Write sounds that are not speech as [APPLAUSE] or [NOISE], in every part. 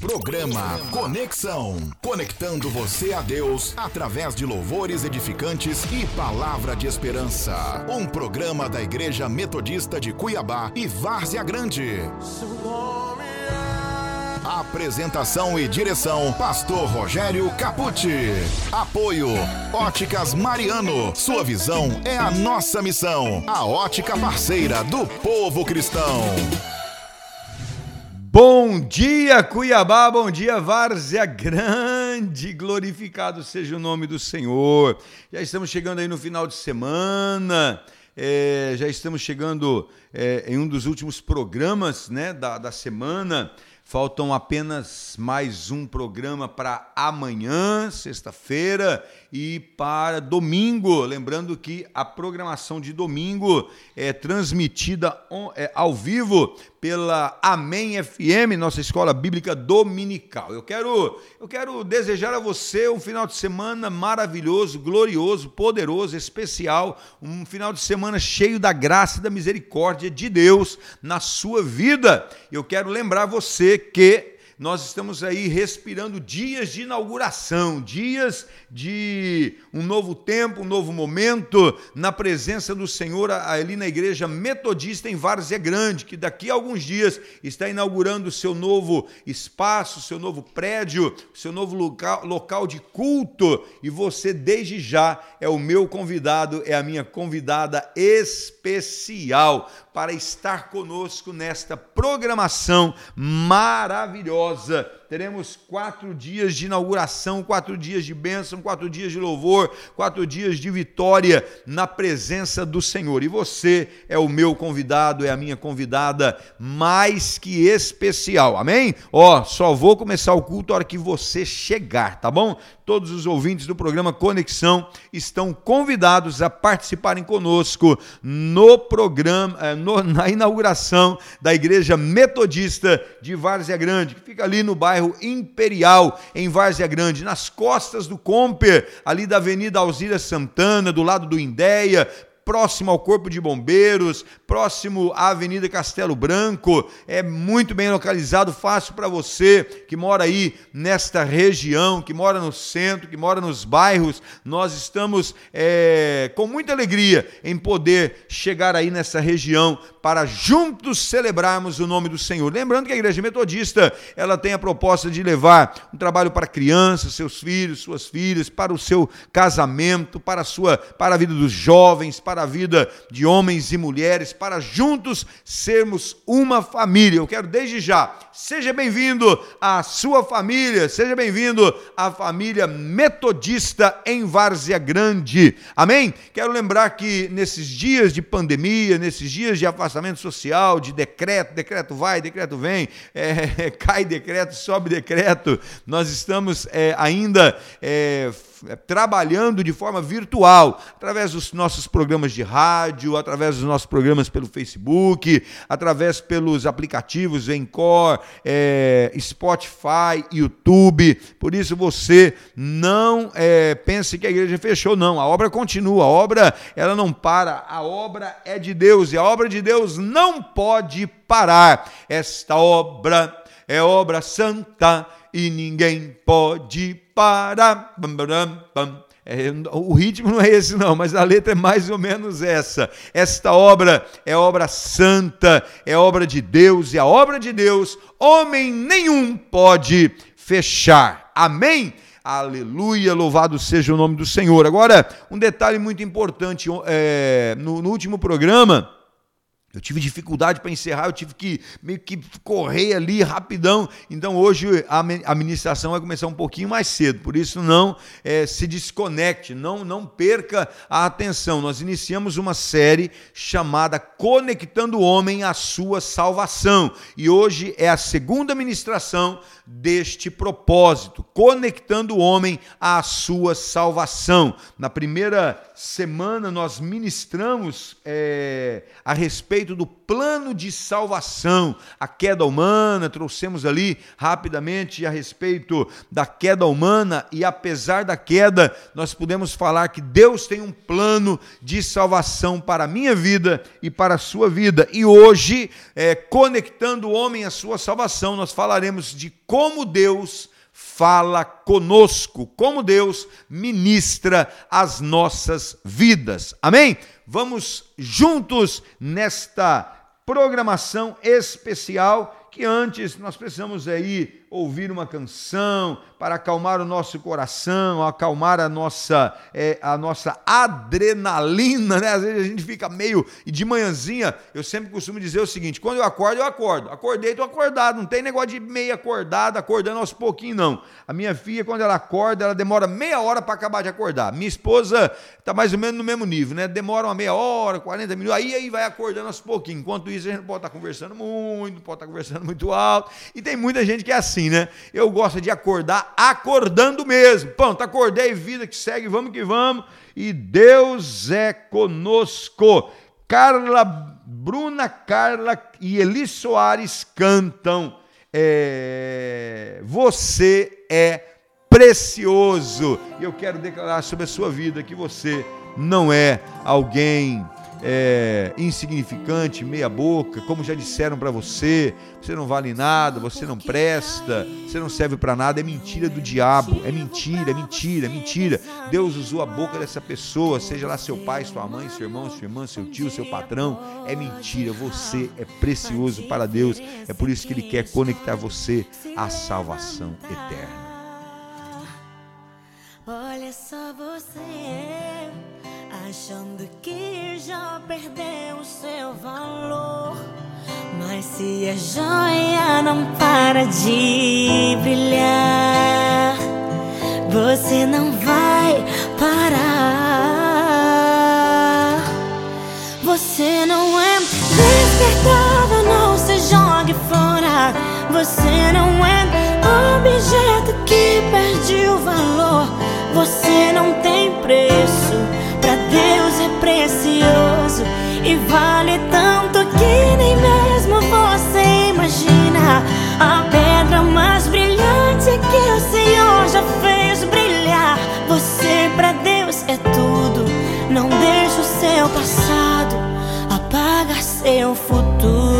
Programa Conexão. Conectando você a Deus através de louvores edificantes e palavra de esperança. Um programa da Igreja Metodista de Cuiabá e Várzea Grande. Apresentação e direção: Pastor Rogério Capucci. Apoio: Óticas Mariano. Sua visão é a nossa missão. A ótica parceira do povo cristão. Bom dia, Cuiabá, bom dia, Várzea Grande, glorificado seja o nome do Senhor. Já estamos chegando aí no final de semana, é, já estamos chegando é, em um dos últimos programas né, da, da semana. Faltam apenas mais um programa para amanhã, sexta-feira, e para domingo. Lembrando que a programação de domingo é transmitida é, ao vivo pela Amém FM, nossa escola bíblica dominical. Eu quero, eu quero desejar a você um final de semana maravilhoso, glorioso, poderoso, especial, um final de semana cheio da graça e da misericórdia de Deus na sua vida. Eu quero lembrar você que nós estamos aí respirando dias de inauguração, dias de um novo tempo, um novo momento na presença do Senhor ali na igreja metodista em Várzea Grande, que daqui a alguns dias está inaugurando o seu novo espaço, seu novo prédio, seu novo local, local de culto, e você desde já é o meu convidado, é a minha convidada especial para estar conosco nesta programação maravilhosa. Teremos quatro dias de inauguração, quatro dias de bênção, quatro dias de louvor, quatro dias de vitória na presença do Senhor. E você é o meu convidado, é a minha convidada mais que especial. Amém? Ó, só vou começar o culto a hora que você chegar, tá bom? Todos os ouvintes do programa Conexão estão convidados a participarem conosco no programa, eh, no, na inauguração da Igreja Metodista de Várzea Grande, que fica ali no bairro Imperial, em Várzea Grande, nas costas do Comper, ali da Avenida Alzira Santana, do lado do Indéia, próximo ao Corpo de Bombeiros, próximo à Avenida Castelo Branco, é muito bem localizado, fácil para você que mora aí nesta região, que mora no centro, que mora nos bairros. Nós estamos é, com muita alegria em poder chegar aí nessa região para juntos celebrarmos o nome do Senhor. Lembrando que a Igreja Metodista ela tem a proposta de levar um trabalho para crianças, seus filhos, suas filhas, para o seu casamento, para a sua, para a vida dos jovens, para a vida de homens e mulheres para juntos sermos uma família. Eu quero desde já, seja bem-vindo à sua família, seja bem-vindo à família metodista em Várzea Grande. Amém? Quero lembrar que nesses dias de pandemia, nesses dias de afastamento social, de decreto, decreto vai, decreto vem, [LAUGHS] é, cai decreto, sobe decreto, nós estamos é, ainda é, trabalhando de forma virtual, através dos nossos programas de rádio, através dos nossos programas pelo Facebook, através pelos aplicativos Encore, é, Spotify, YouTube. Por isso você não é, pense que a igreja fechou, não. A obra continua, a obra ela não para, a obra é de Deus e a obra de Deus não pode parar. Esta obra é obra santa e ninguém pode parar. É, o ritmo não é esse, não, mas a letra é mais ou menos essa. Esta obra é obra santa, é obra de Deus, e a obra de Deus, homem nenhum pode fechar. Amém? Aleluia, louvado seja o nome do Senhor. Agora, um detalhe muito importante: é, no, no último programa eu tive dificuldade para encerrar, eu tive que meio que correr ali rapidão. Então hoje a ministração vai começar um pouquinho mais cedo, por isso não é, se desconecte, não, não perca a atenção. Nós iniciamos uma série chamada Conectando o Homem à Sua Salvação e hoje é a segunda ministração deste propósito, conectando o homem à sua salvação. Na primeira semana nós ministramos é, a respeito do plano de salvação, a queda humana, trouxemos ali rapidamente a respeito da queda humana e apesar da queda, nós podemos falar que Deus tem um plano de salvação para a minha vida e para a sua vida. E hoje, é, conectando o homem à sua salvação, nós falaremos de como Deus fala conosco, como Deus ministra as nossas vidas. Amém? Vamos juntos nesta programação especial que antes nós precisamos aí ouvir uma canção para acalmar o nosso coração, acalmar a nossa, é, a nossa adrenalina, né? Às vezes a gente fica meio. E de manhãzinha, eu sempre costumo dizer o seguinte: quando eu acordo, eu acordo. Acordei, estou acordado. Não tem negócio de meia acordada, acordando aos pouquinhos, não. A minha filha, quando ela acorda, ela demora meia hora para acabar de acordar. Minha esposa está mais ou menos no mesmo nível, né? Demora uma meia hora, 40 minutos, aí, aí vai acordando aos pouquinhos. Enquanto isso, a gente não pode estar tá conversando muito, não pode estar tá conversando muito alto. E tem muita gente que é assim, né? Eu gosto de acordar acordando mesmo. Pronto, acordei, vida que segue, vamos que vamos. E Deus é conosco. Carla, Bruna Carla e Eli Soares cantam. É, você é precioso. E eu quero declarar sobre a sua vida que você não é alguém é, insignificante, meia boca, como já disseram para você, você não vale nada, você não presta, você não serve para nada, é mentira do diabo, é mentira, é mentira, é mentira. Deus usou a boca dessa pessoa, seja lá seu pai, sua mãe, seu irmão, sua irmã, seu tio, seu patrão, é mentira. Você é precioso para Deus, é por isso que Ele quer conectar você à salvação eterna. Olha só você achando que já perdeu o seu valor. Mas se a joia não para de brilhar, você não vai parar. Você não é despertável, não se jogue fora. Você não é objeto que perde o valor. Você não tem preço Pra Deus é precioso e vale tanto que nem mesmo você imagina. A pedra mais brilhante que o Senhor já fez brilhar. Você pra Deus é tudo. Não deixe o seu passado apagar seu futuro.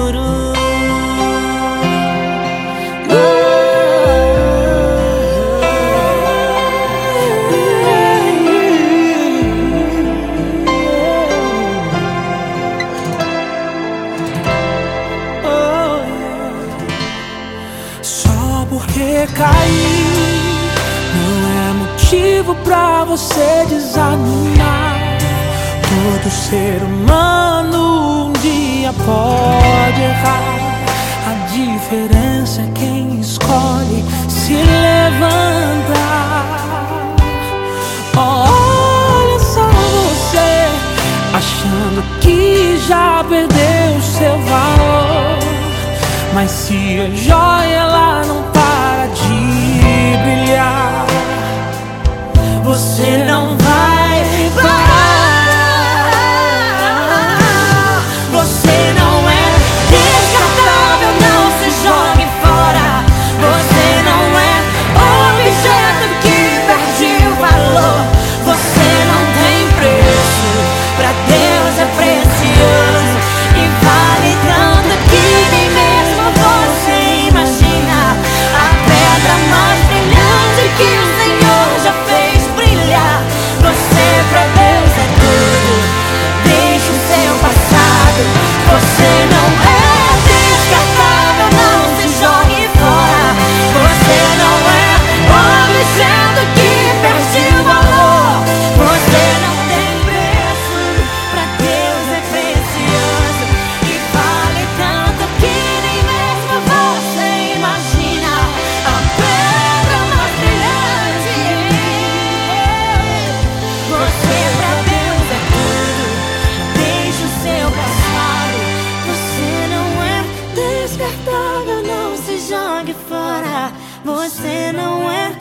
jogue fora. Você não é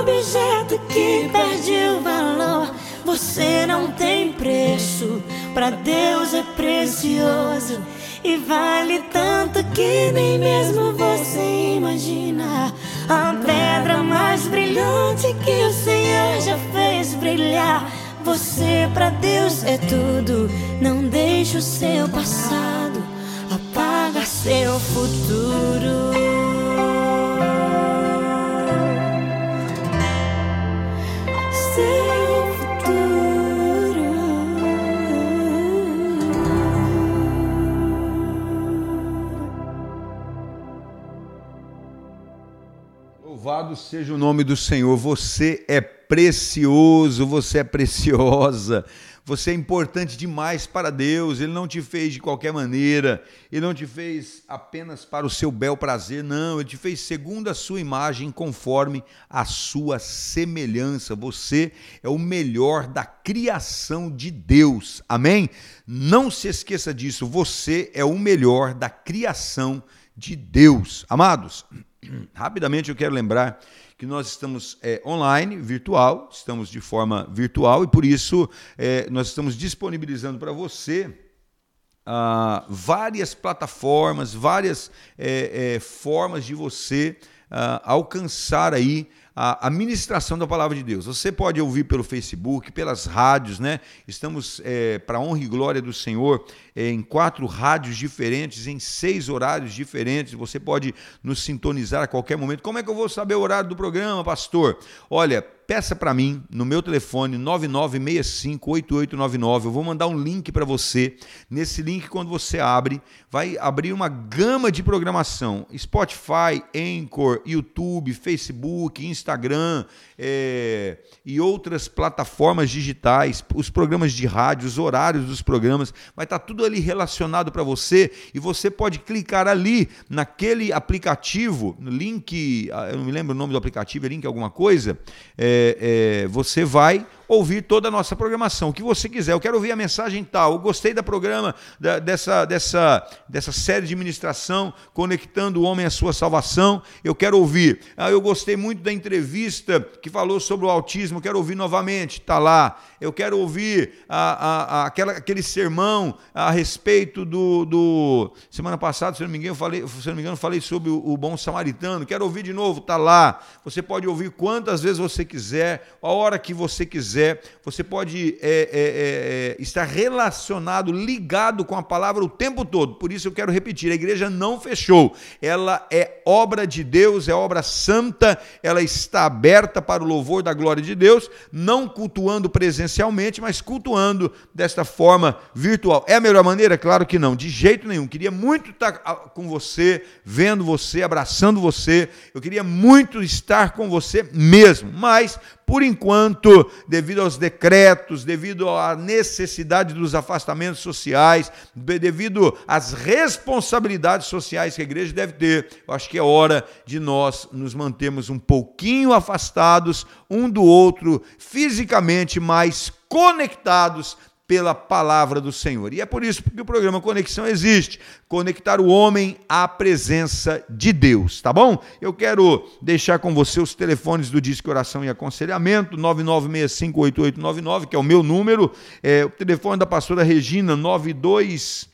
objeto que perde o valor. Você não tem preço, para Deus é precioso e vale tanto que nem mesmo você imagina. A pedra mais brilhante que o Senhor já fez brilhar. Você para Deus é tudo. Não deixe o seu passado apagar seu futuro. Louvado seja o nome do Senhor. Você é precioso, você é preciosa. Você é importante demais para Deus. Ele não te fez de qualquer maneira. Ele não te fez apenas para o seu bel prazer. Não, ele te fez segundo a sua imagem, conforme a sua semelhança. Você é o melhor da criação de Deus. Amém? Não se esqueça disso. Você é o melhor da criação de Deus. Amados, [CLEARS THROAT] rapidamente eu quero lembrar que nós estamos é, online, virtual, estamos de forma virtual e por isso é, nós estamos disponibilizando para você ah, várias plataformas, várias é, formas de você ah, alcançar aí a, ministração da palavra de Deus. Você pode ouvir pelo Facebook, pelas rádios, né? Estamos, é, para honra e glória do Senhor, é, em quatro rádios diferentes, em seis horários diferentes. Você pode nos sintonizar a qualquer momento. Como é que eu vou saber o horário do programa, pastor? Olha, peça para mim no meu telefone 99658899. Eu vou mandar um link para você. Nesse link, quando você abre, vai abrir uma gama de programação: Spotify, Anchor, YouTube, Facebook, Instagram é, e outras plataformas digitais, os programas de rádio, os horários dos programas. Vai estar tá tudo ali relacionado para você e você pode clicar ali naquele aplicativo, link, ah, eu não me lembro o nome do aplicativo, é link alguma coisa. É, é, é, você vai ouvir toda a nossa programação, o que você quiser. Eu quero ouvir a mensagem tal. Eu gostei da programa, da, dessa, dessa, dessa série de ministração, conectando o homem à sua salvação. Eu quero ouvir. Ah, eu gostei muito da entrevista que falou sobre o autismo. Eu quero ouvir novamente. Está lá. Eu quero ouvir a, a, a, aquela, aquele sermão a respeito do, do. Semana passada, se não me engano, eu falei, se não me engano, falei sobre o, o bom samaritano. Quero ouvir de novo. Está lá. Você pode ouvir quantas vezes você quiser, a hora que você quiser quiser, você pode é, é, é, é, estar relacionado, ligado com a palavra o tempo todo. Por isso eu quero repetir: a igreja não fechou, ela é obra de Deus, é obra santa, ela está aberta para o louvor da glória de Deus, não cultuando presencialmente, mas cultuando desta forma virtual. É a melhor maneira? Claro que não, de jeito nenhum. Queria muito estar com você, vendo você, abraçando você, eu queria muito estar com você mesmo, mas por enquanto, devido aos decretos, devido à necessidade dos afastamentos sociais, devido às responsabilidades sociais que a igreja deve ter, eu acho que é hora de nós nos mantermos um pouquinho afastados um do outro, fisicamente, mas conectados pela palavra do Senhor. E é por isso que o programa Conexão existe conectar o homem à presença de Deus, tá bom? Eu quero deixar com você os telefones do Disque Oração e Aconselhamento, 99658899, que é o meu número, é, o telefone da pastora Regina, 92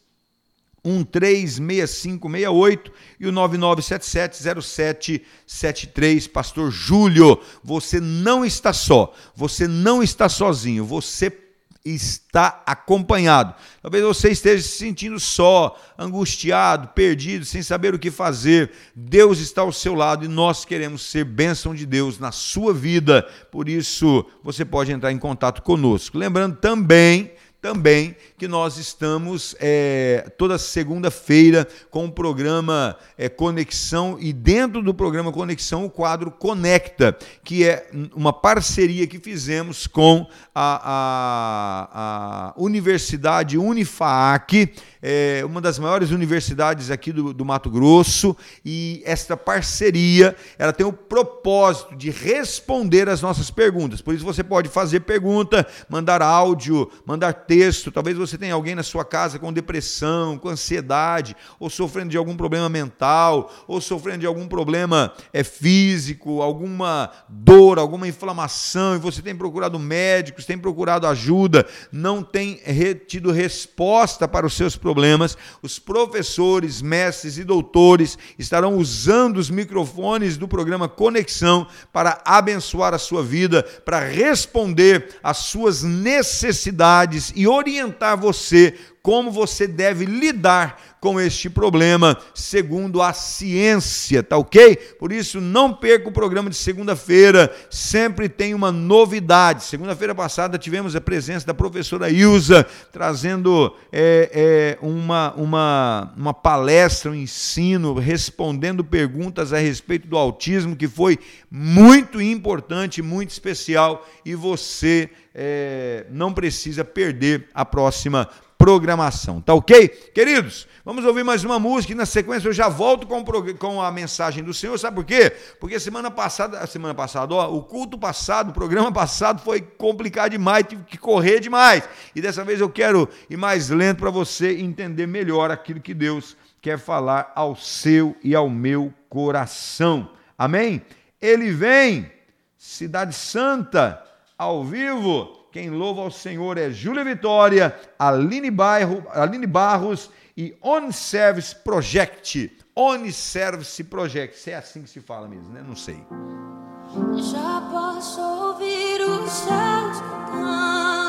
136568 e o 99770773, pastor Júlio. Você não está só, você não está sozinho, você está acompanhado. Talvez você esteja se sentindo só, angustiado, perdido, sem saber o que fazer. Deus está ao seu lado e nós queremos ser bênção de Deus na sua vida. Por isso, você pode entrar em contato conosco. Lembrando também também que nós estamos é, toda segunda-feira com o programa é, Conexão e dentro do programa Conexão o quadro Conecta, que é uma parceria que fizemos com a, a, a Universidade Unifac, é, uma das maiores universidades aqui do, do Mato Grosso, e esta parceria ela tem o propósito de responder as nossas perguntas. Por isso você pode fazer pergunta, mandar áudio, mandar texto contexto. Talvez você tenha alguém na sua casa com depressão, com ansiedade, ou sofrendo de algum problema mental, ou sofrendo de algum problema é, físico, alguma dor, alguma inflamação, e você tem procurado médicos, tem procurado ajuda, não tem tido resposta para os seus problemas. Os professores, mestres e doutores estarão usando os microfones do programa Conexão para abençoar a sua vida, para responder às suas necessidades e orientar você como você deve lidar com este problema segundo a ciência, tá ok? Por isso, não perca o programa de segunda-feira, sempre tem uma novidade. Segunda-feira passada tivemos a presença da professora Ilza trazendo é, é, uma, uma, uma palestra, um ensino, respondendo perguntas a respeito do autismo, que foi muito importante, muito especial e você é, não precisa perder a próxima programação, tá ok? Queridos, vamos ouvir mais uma música e na sequência eu já volto com, com a mensagem do Senhor, sabe por quê? Porque semana passada, semana passada, ó, o culto passado, o programa [LAUGHS] passado foi complicado demais, tive que correr demais. E dessa vez eu quero ir mais lento para você entender melhor aquilo que Deus quer falar ao seu e ao meu coração. Amém? Ele vem, Cidade Santa, ao vivo quem louva ao Senhor é Júlia Vitória, Aline, Bairro, Aline Barros e On Service Project. On Service Project. Se é assim que se fala mesmo, né? Não sei. Já posso ouvir os cantando.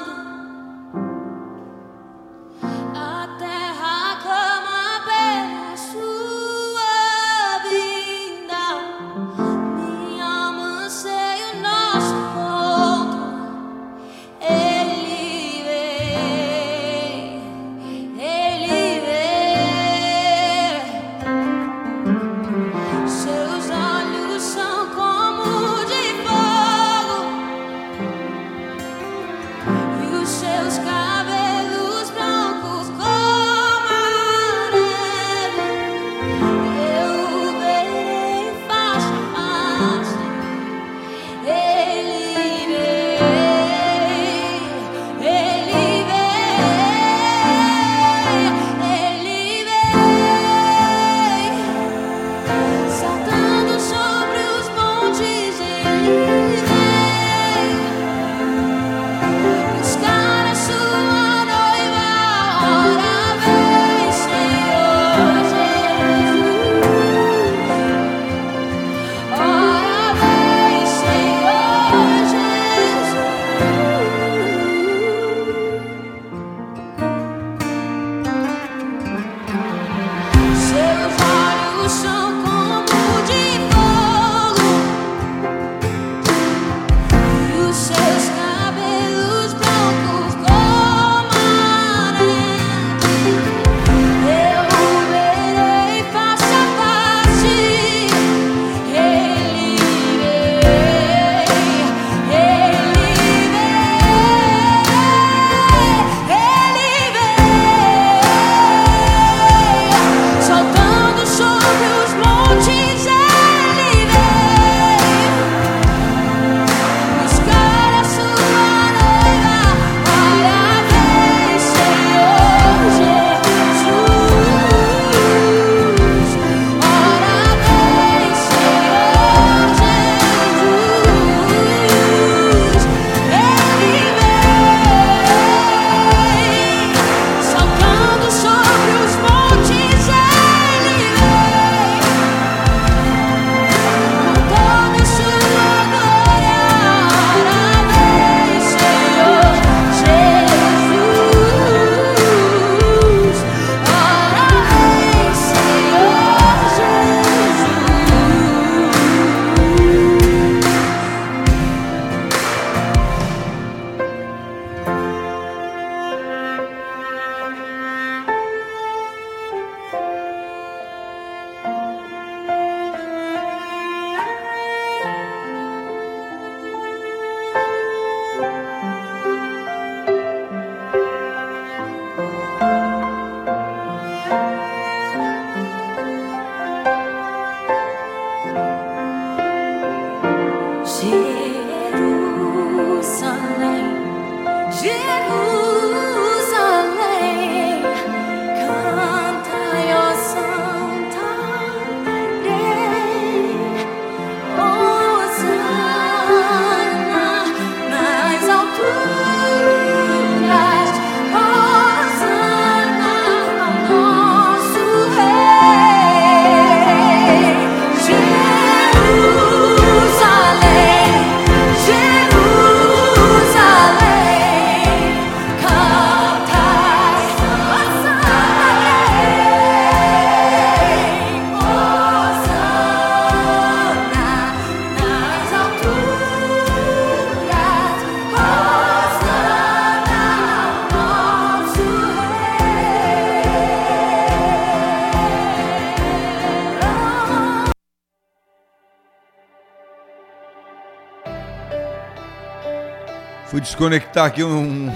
Desconectar aqui um,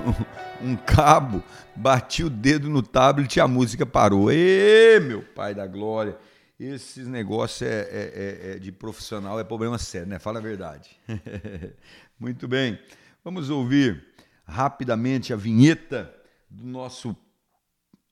[LAUGHS] um cabo, bati o dedo no tablet e a música parou. Ê, meu pai da glória! Esses negócios é, é, é, é de profissional, é problema sério, né? Fala a verdade. [LAUGHS] Muito bem. Vamos ouvir rapidamente a vinheta do nosso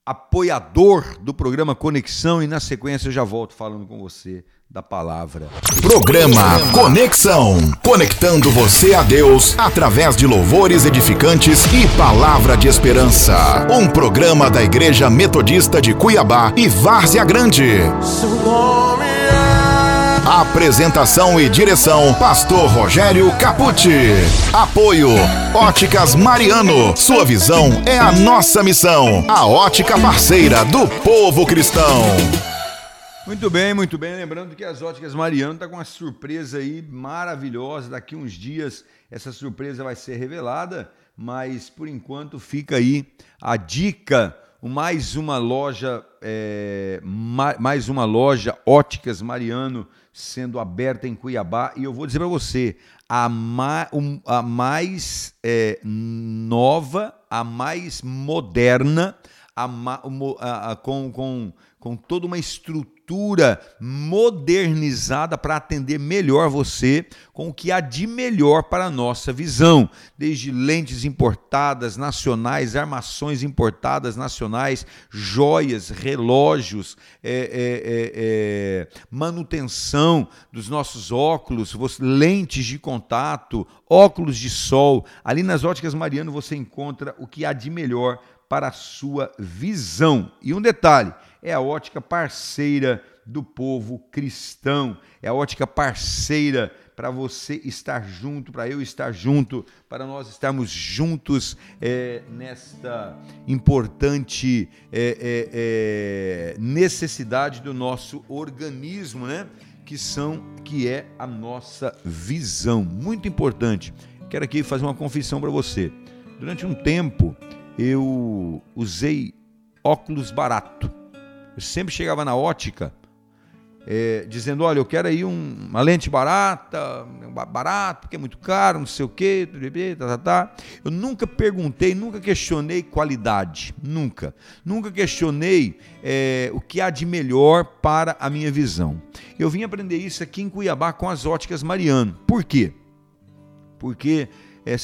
apoiador do programa Conexão e na sequência eu já volto falando com você da palavra. Programa Conexão, conectando você a Deus através de louvores edificantes e palavra de esperança. Um programa da Igreja Metodista de Cuiabá e Várzea Grande. É... Apresentação e direção: Pastor Rogério Capucci. Apoio: Óticas Mariano. Sua visão é a nossa missão. A ótica parceira do povo cristão. Muito bem, muito bem. Lembrando que as óticas Mariano está com uma surpresa aí maravilhosa. Daqui uns dias essa surpresa vai ser revelada, mas por enquanto fica aí a dica. Mais uma loja, é, mais uma loja Óticas Mariano sendo aberta em Cuiabá. E eu vou dizer para você, a, ma, a mais é, nova, a mais moderna, a, a, com, com, com toda uma estrutura estrutura modernizada para atender melhor você com o que há de melhor para a nossa visão, desde lentes importadas nacionais, armações importadas nacionais, joias, relógios, é, é, é, é manutenção dos nossos óculos, lentes de contato, óculos de sol. Ali nas óticas Mariano você encontra o que há de melhor para a sua visão. E um detalhe é a ótica parceira do povo cristão, é a ótica parceira para você estar junto, para eu estar junto, para nós estarmos juntos é, nesta importante é, é, é, necessidade do nosso organismo, né? Que são, que é a nossa visão, muito importante. Quero aqui fazer uma confissão para você. Durante um tempo eu usei óculos barato eu sempre chegava na ótica é, dizendo: olha, eu quero aí um, uma lente barata, barato, porque é muito caro, não sei o quê, tá, tá, tá. Eu nunca perguntei, nunca questionei qualidade, nunca. Nunca questionei é, o que há de melhor para a minha visão. Eu vim aprender isso aqui em Cuiabá com as óticas Mariano. Por quê? Porque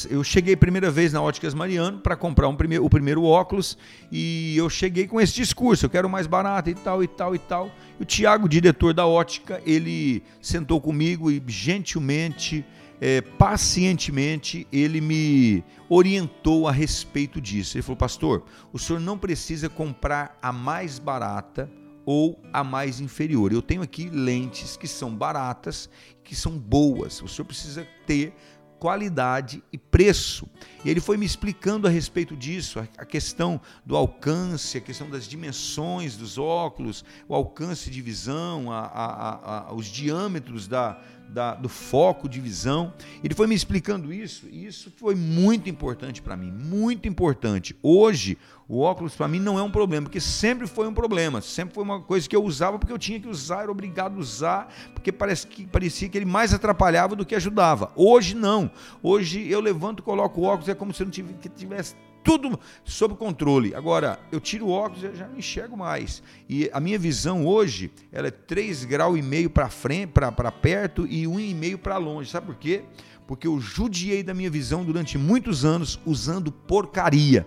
eu cheguei primeira vez na Óticas Mariano para comprar um primeiro, o primeiro óculos e eu cheguei com esse discurso, eu quero mais barato e tal e tal e tal. E o Tiago, diretor da ótica, ele sentou comigo e gentilmente, é, pacientemente, ele me orientou a respeito disso. Ele falou, pastor, o senhor não precisa comprar a mais barata ou a mais inferior. Eu tenho aqui lentes que são baratas, que são boas. O senhor precisa ter qualidade e preço. E ele foi me explicando a respeito disso, a questão do alcance, a questão das dimensões dos óculos, o alcance de visão, a, a, a, os diâmetros da, da, do foco de visão. Ele foi me explicando isso e isso foi muito importante para mim, muito importante. Hoje, o óculos para mim não é um problema, porque sempre foi um problema, sempre foi uma coisa que eu usava porque eu tinha que usar, era obrigado a usar, porque parece que, parecia que ele mais atrapalhava do que ajudava. Hoje não. Hoje eu levanto, coloco o óculos, é como se eu não tivesse tudo sob controle. Agora, eu tiro o óculos e já não enxergo mais. E a minha visão hoje, ela é 3 graus e meio para frente, para perto e 1,5 para longe. Sabe por quê? Porque eu judiei da minha visão durante muitos anos usando porcaria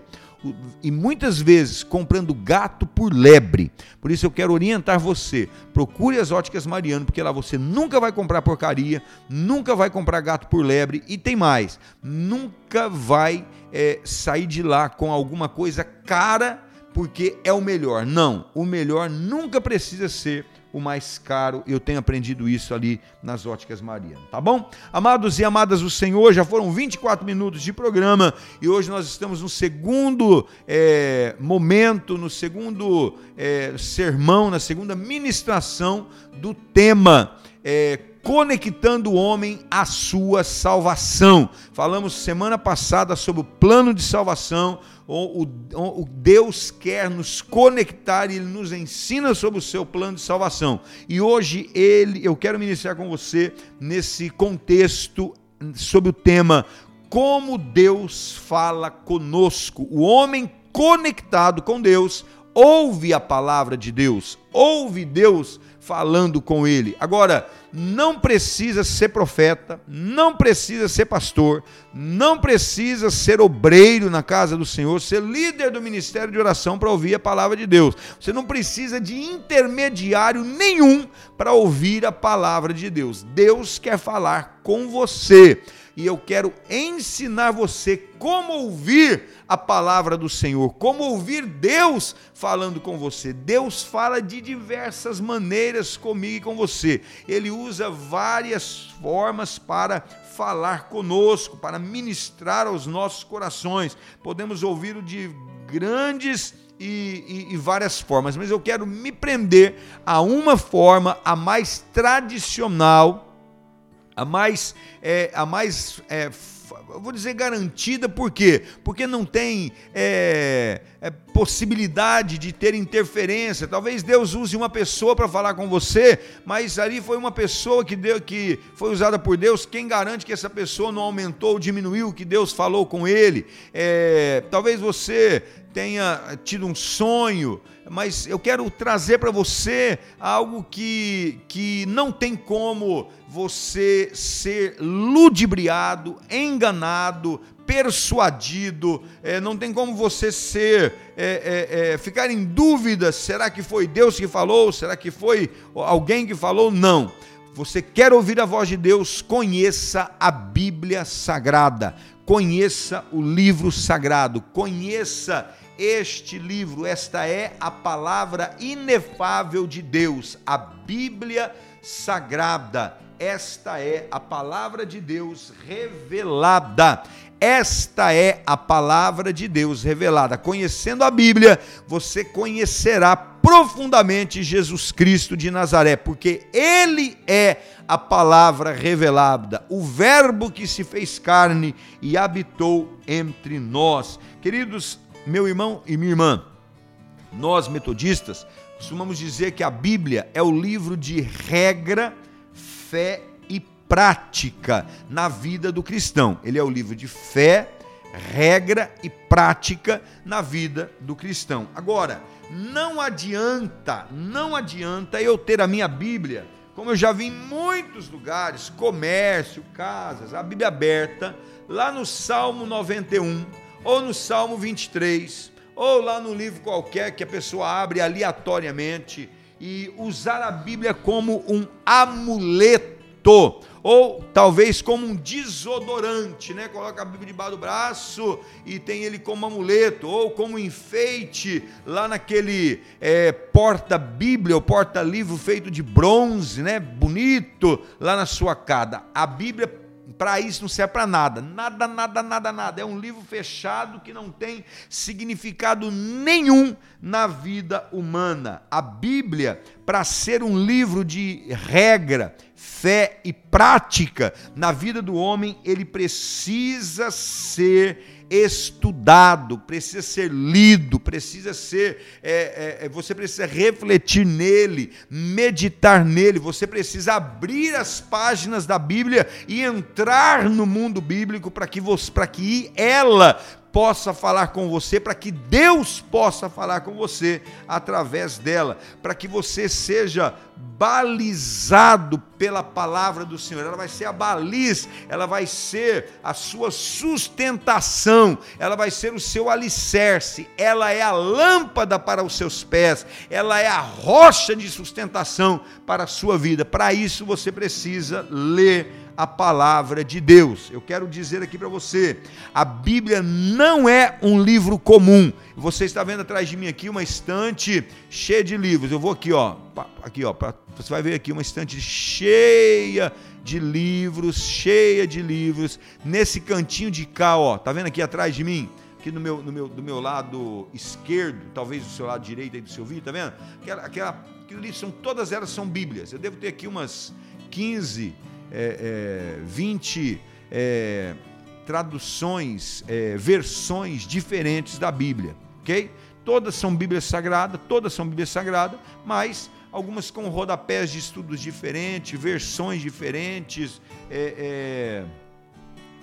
e muitas vezes comprando gato por lebre. Por isso eu quero orientar você. Procure as óticas Mariano, porque lá você nunca vai comprar porcaria, nunca vai comprar gato por lebre e tem mais, nunca vai é, sair de lá com alguma coisa cara porque é o melhor. Não, o melhor nunca precisa ser o mais caro. Eu tenho aprendido isso ali nas óticas Mariano, tá bom? Amados e amadas do Senhor, já foram 24 minutos de programa e hoje nós estamos no segundo é, momento, no segundo é, sermão, na segunda ministração do tema. É, conectando o homem à sua salvação. Falamos semana passada sobre o plano de salvação, o, Deus quer nos conectar e Ele nos ensina sobre o seu plano de salvação. E hoje ele, eu quero ministrar com você nesse contexto sobre o tema como Deus fala conosco. O homem conectado com Deus ouve a palavra de Deus, ouve Deus falando com ele. Agora, não precisa ser profeta, não precisa ser pastor, não precisa ser obreiro na casa do Senhor, ser líder do ministério de oração para ouvir a palavra de Deus. Você não precisa de intermediário nenhum para ouvir a palavra de Deus. Deus quer falar com você e eu quero ensinar você como ouvir a palavra do Senhor, como ouvir Deus falando com você. Deus fala de diversas maneiras comigo e com você. Ele usa várias formas para falar conosco, para ministrar aos nossos corações. Podemos ouvi-lo de grandes e, e, e, várias formas, mas eu quero me prender a uma forma, a mais tradicional a mais, é, a mais é, vou dizer garantida, por quê? Porque não tem é, é, possibilidade de ter interferência. Talvez Deus use uma pessoa para falar com você, mas ali foi uma pessoa que, deu, que foi usada por Deus. Quem garante que essa pessoa não aumentou ou diminuiu o que Deus falou com ele? É, talvez você tenha tido um sonho, mas eu quero trazer para você algo que, que não tem como você ser ludibriado, enganado, persuadido, é, não tem como você ser, é, é, é, ficar em dúvida: será que foi Deus que falou? Será que foi alguém que falou? Não. Você quer ouvir a voz de Deus? Conheça a Bíblia Sagrada, conheça o livro sagrado, conheça este livro, esta é a palavra inefável de Deus, a Bíblia Sagrada. Esta é a palavra de Deus revelada. Esta é a palavra de Deus revelada. Conhecendo a Bíblia, você conhecerá profundamente Jesus Cristo de Nazaré, porque Ele é a palavra revelada, o Verbo que se fez carne e habitou entre nós. Queridos, meu irmão e minha irmã, nós metodistas costumamos dizer que a Bíblia é o livro de regra, fé e prática na vida do cristão. Ele é o livro de fé, regra e prática na vida do cristão. Agora, não adianta, não adianta eu ter a minha Bíblia, como eu já vi em muitos lugares, comércio, casas, a Bíblia aberta, lá no Salmo 91 ou no Salmo 23, ou lá no livro qualquer que a pessoa abre aleatoriamente e usar a Bíblia como um amuleto, ou talvez como um desodorante, né? Coloca a Bíblia debaixo do braço e tem ele como amuleto, ou como enfeite lá naquele é, porta-Bíblia ou porta-livro feito de bronze, né? Bonito lá na sua casa. A Bíblia para isso não serve para nada. Nada, nada, nada, nada. É um livro fechado que não tem significado nenhum na vida humana. A Bíblia, para ser um livro de regra, fé e prática na vida do homem, ele precisa ser estudado, precisa ser lido, precisa ser, é, é, é, você precisa refletir nele, meditar nele, você precisa abrir as páginas da Bíblia e entrar no mundo bíblico para que, você, que ela possa falar com você, para que Deus possa falar com você através dela, para que você seja balizado pela palavra do Senhor. Ela vai ser a baliz, ela vai ser a sua sustentação, ela vai ser o seu alicerce, ela é a lâmpada para os seus pés, ela é a rocha de sustentação para a sua vida. Para isso você precisa ler a palavra de Deus. Eu quero dizer aqui para você, a Bíblia não é um livro comum. Você está vendo atrás de mim aqui uma estante cheia de livros. Eu vou aqui, ó, aqui, ó, você vai ver aqui uma estante cheia de livros, cheia de livros. Nesse cantinho de cá, ó, tá vendo aqui atrás de mim? Aqui no meu, no meu, do meu lado esquerdo, talvez do seu lado direito aí do seu vídeo, tá vendo? Aquela, aquela, são, todas elas são Bíblias. Eu devo ter aqui umas 15 é, é, 20 é, traduções, é, versões diferentes da Bíblia, ok? Todas são Bíblias Sagradas, todas são Bíblias Sagradas, mas algumas com rodapés de estudos diferentes, versões diferentes, é,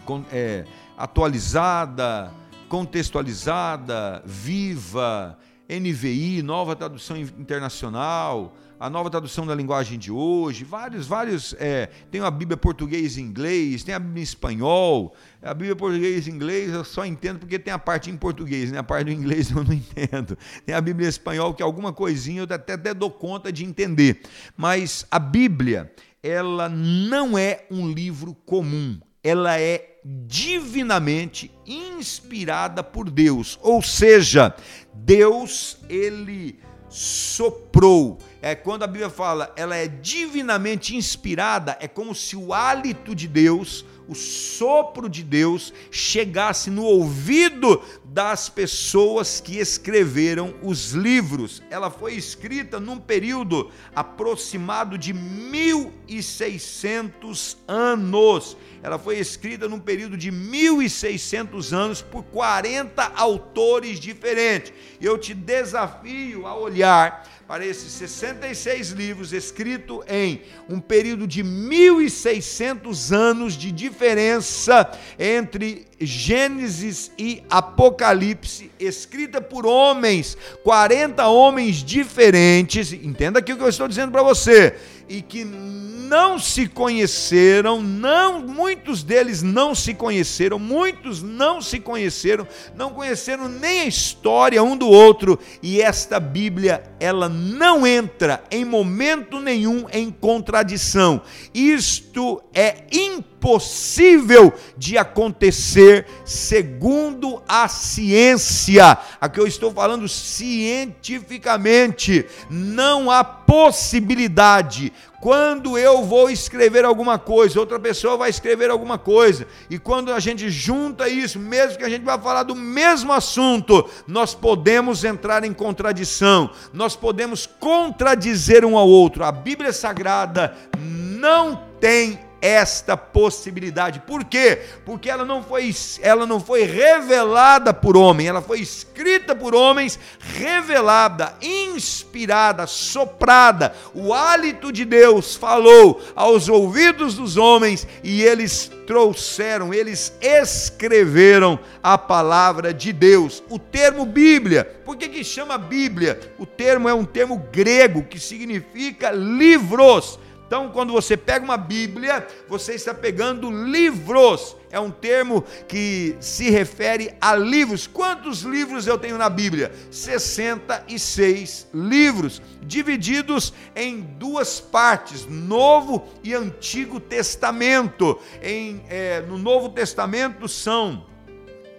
é, é, atualizada, contextualizada, viva, NVI, nova tradução internacional, a nova tradução da linguagem de hoje, vários, vários. É, tem a Bíblia português e inglês, tem a Bíblia em espanhol. A Bíblia português e inglês eu só entendo porque tem a parte em português, né? a parte do inglês [LAUGHS] eu não entendo. Tem a Bíblia em espanhol, que alguma coisinha eu até, até dou conta de entender. Mas a Bíblia, ela não é um livro comum, ela é divinamente inspirada por Deus. Ou seja, Deus, ele soprou. É quando a Bíblia fala, ela é divinamente inspirada, é como se o hálito de Deus, o sopro de Deus chegasse no ouvido das pessoas que escreveram os livros. Ela foi escrita num período aproximado de 1600 anos. Ela foi escrita num período de 1600 anos por 40 autores diferentes. Eu te desafio a olhar para esses 66 livros escritos em um período de 1600 anos de diferença entre Gênesis e Apocalipse, escrita por homens, 40 homens diferentes. Entenda aqui o que eu estou dizendo para você, e que não se conheceram, não, muitos deles não se conheceram, muitos não se conheceram, não conheceram nem a história um do outro, e esta Bíblia, ela não entra em momento nenhum em contradição. Isto é impossível de acontecer segundo a ciência. Aqui eu estou falando cientificamente, não há possibilidade quando eu vou escrever alguma coisa, outra pessoa vai escrever alguma coisa, e quando a gente junta isso, mesmo que a gente vá falar do mesmo assunto, nós podemos entrar em contradição, nós podemos contradizer um ao outro. A Bíblia Sagrada não tem esta possibilidade. Por quê? Porque ela não foi ela não foi revelada por homem, ela foi escrita por homens, revelada, inspirada, soprada. O hálito de Deus falou aos ouvidos dos homens e eles trouxeram, eles escreveram a palavra de Deus. O termo Bíblia, por que, que chama Bíblia? O termo é um termo grego que significa livros. Então, quando você pega uma Bíblia, você está pegando livros. É um termo que se refere a livros. Quantos livros eu tenho na Bíblia? 66 livros, divididos em duas partes: Novo e Antigo Testamento. Em, é, no Novo Testamento são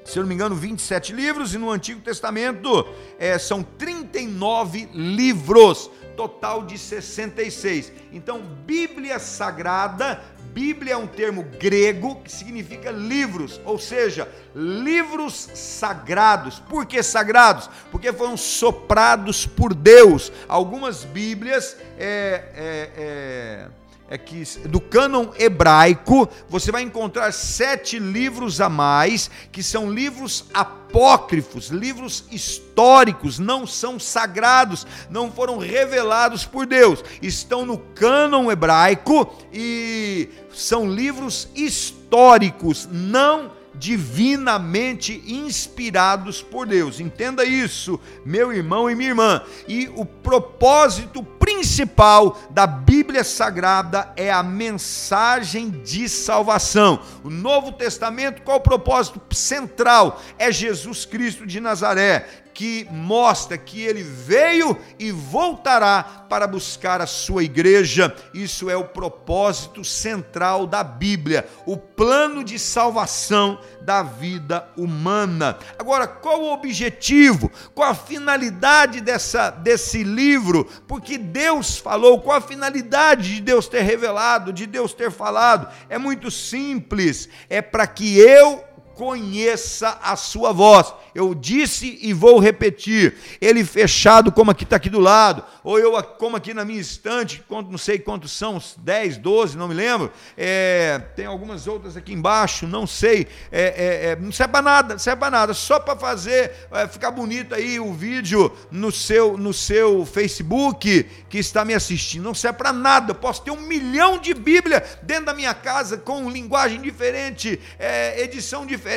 se eu não me engano, 27 livros, e no Antigo Testamento é, são 39 livros total de 66. Então, Bíblia Sagrada, Bíblia é um termo grego que significa livros, ou seja, livros sagrados. Por que sagrados? Porque foram soprados por Deus. Algumas Bíblias é, é, é é que do cânon hebraico você vai encontrar sete livros a mais, que são livros apócrifos, livros históricos, não são sagrados, não foram revelados por Deus, estão no cânon hebraico e são livros históricos, não divinamente inspirados por Deus. Entenda isso, meu irmão e minha irmã. E o propósito principal da Bíblia Sagrada é a mensagem de salvação. O Novo Testamento, qual o propósito central? É Jesus Cristo de Nazaré, que mostra que ele veio e voltará para buscar a sua igreja. Isso é o propósito central da Bíblia, o plano de salvação da vida humana. Agora, qual o objetivo? Qual a finalidade dessa, desse livro? Porque Deus falou, qual a finalidade de Deus ter revelado, de Deus ter falado? É muito simples, é para que eu conheça a sua voz. Eu disse e vou repetir. Ele fechado, como aqui está aqui do lado, ou eu como aqui na minha estante, não sei quantos são, 10, 12, não me lembro. É, tem algumas outras aqui embaixo, não sei. É, é, é não serve para nada, não serve para nada, só para fazer é, ficar bonito aí o vídeo no seu, no seu Facebook que está me assistindo. Não serve para nada. Eu posso ter um milhão de Bíblia dentro da minha casa com linguagem diferente, é, edição diferente,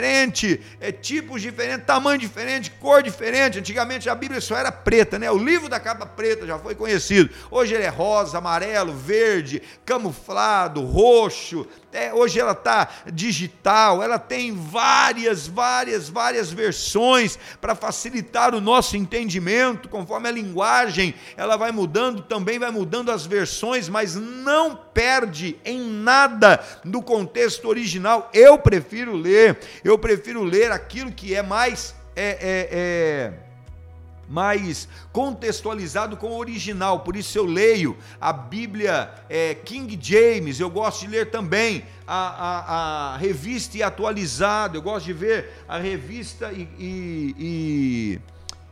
tipos diferentes, tamanho diferente, cor diferente. Antigamente a Bíblia só era preta, né? O livro da capa preta já foi conhecido. Hoje ele é rosa, amarelo, verde, camuflado, roxo. É, hoje ela está digital, ela tem várias, várias, várias versões para facilitar o nosso entendimento, conforme a linguagem ela vai mudando, também vai mudando as versões, mas não perde em nada do contexto original. Eu prefiro ler, eu prefiro ler aquilo que é mais é, é, é, mais contextualizado com o original. Por isso eu leio a Bíblia é, King James, eu gosto de ler também a, a, a, revista e atualizada, eu gosto de ver a revista e. e, e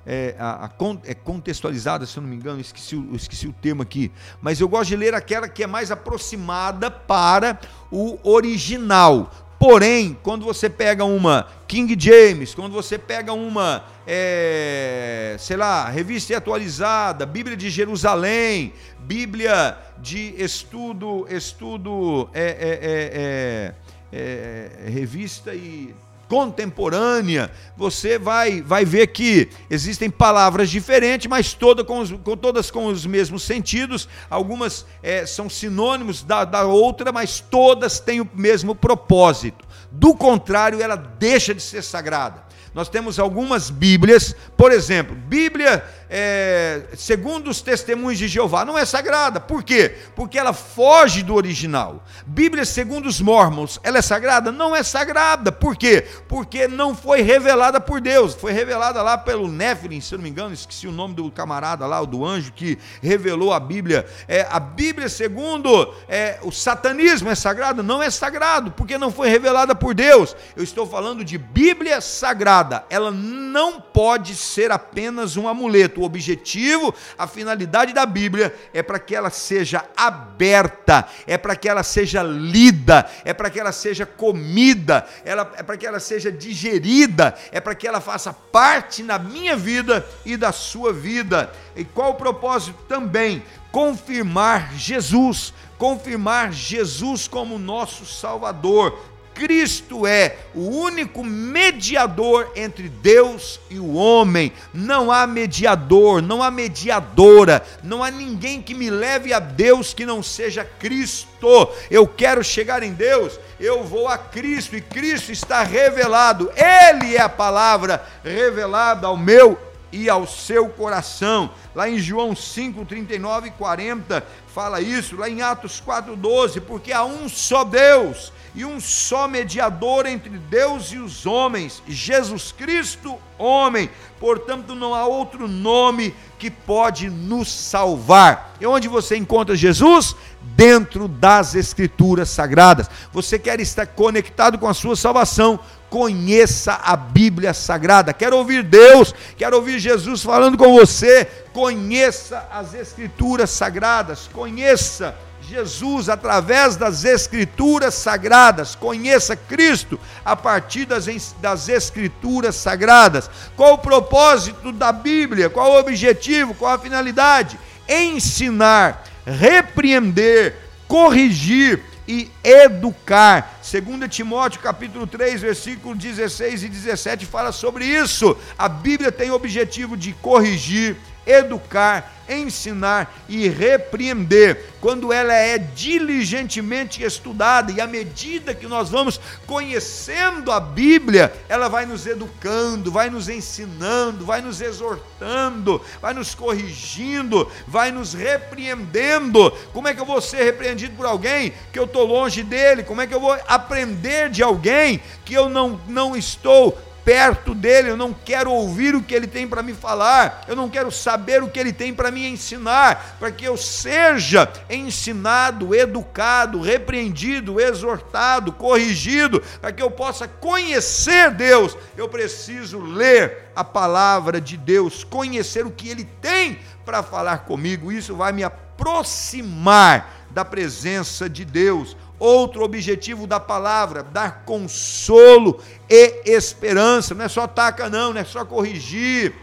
é, a, é contextualizada, se eu não me engano, esqueci, esqueci o termo aqui, mas eu gosto de ler aquela que é mais aproximada para o original, Porém, quando você pega uma King James, quando você pega uma, é, sei lá, revista atualizada, Bíblia de Jerusalém, Bíblia de estudo, estudo, é, é, é, é revista e contemporânea, você vai, vai ver que existem palavras diferentes, mas toda com os, com, todas com os mesmos sentidos. Algumas é, são sinônimos da, da outra, mas todas têm o mesmo propósito. Do contrário, ela deixa de ser sagrada. Nós temos algumas Bíblias, por exemplo, Bíblia é, segundo os testemunhos de Jeová, não é sagrada. Por quê? Porque ela foge do original. Bíblia segundo os mormons, ela é sagrada? Não é sagrada. Por quê? Porque não foi revelada por Deus. Foi revelada lá pelo Nephilim, se não me engano, esqueci o nome do camarada lá, do anjo que revelou a Bíblia. É, a Bíblia segundo é, o satanismo é sagrada? Não é sagrado, porque não foi revelada por Deus. Eu estou falando de Bíblia sagrada. Ela não pode ser apenas um amuleto o objetivo, a finalidade da Bíblia é para que ela seja aberta, é para que ela seja lida, é para que ela seja comida, ela, é para que ela seja digerida, é para que ela faça parte na minha vida e da sua vida. E qual o propósito também? Confirmar Jesus, confirmar Jesus como nosso Salvador, Cristo é o único mediador entre Deus e o homem. Não há mediador, não há mediadora, não há ninguém que me leve a Deus que não seja Cristo. Eu quero chegar em Deus, eu vou a Cristo e Cristo está revelado. Ele é a palavra revelada ao meu e ao seu coração. Lá em João 5, 39 e 40 fala isso, lá em Atos 4, 12, porque há um só Deus e um só mediador entre Deus e os homens, Jesus Cristo, homem. Portanto, não há outro nome que pode nos salvar. E onde você encontra Jesus? Dentro das Escrituras Sagradas. Você quer estar conectado com a sua salvação? Conheça a Bíblia Sagrada. Quer ouvir Deus? Quer ouvir Jesus falando com você? Conheça as Escrituras Sagradas. Conheça Jesus através das Escrituras Sagradas. Conheça Cristo a partir das, das Escrituras Sagradas. Qual o propósito da Bíblia? Qual o objetivo? Qual a finalidade? Ensinar, repreender, corrigir e educar. 2 Timóteo capítulo 3, versículo 16 e 17 fala sobre isso. A Bíblia tem o objetivo de corrigir, educar, ensinar e repreender, quando ela é diligentemente estudada e à medida que nós vamos conhecendo a Bíblia, ela vai nos educando, vai nos ensinando, vai nos exortando, vai nos corrigindo, vai nos repreendendo. Como é que eu vou ser repreendido por alguém que eu estou longe dele? Como é que eu vou aprender de alguém que eu não, não estou perto dele, eu não quero ouvir o que ele tem para me falar, eu não quero saber o que ele tem para me ensinar, para que eu seja ensinado, educado, repreendido, exortado, corrigido, para que eu possa conhecer Deus, eu preciso ler a palavra de Deus, conhecer o que ele tem para falar comigo, isso vai me aproximar da presença de Deus. Outro objetivo da palavra, dar consolo e esperança. Não é só taca, não, não é só corrigir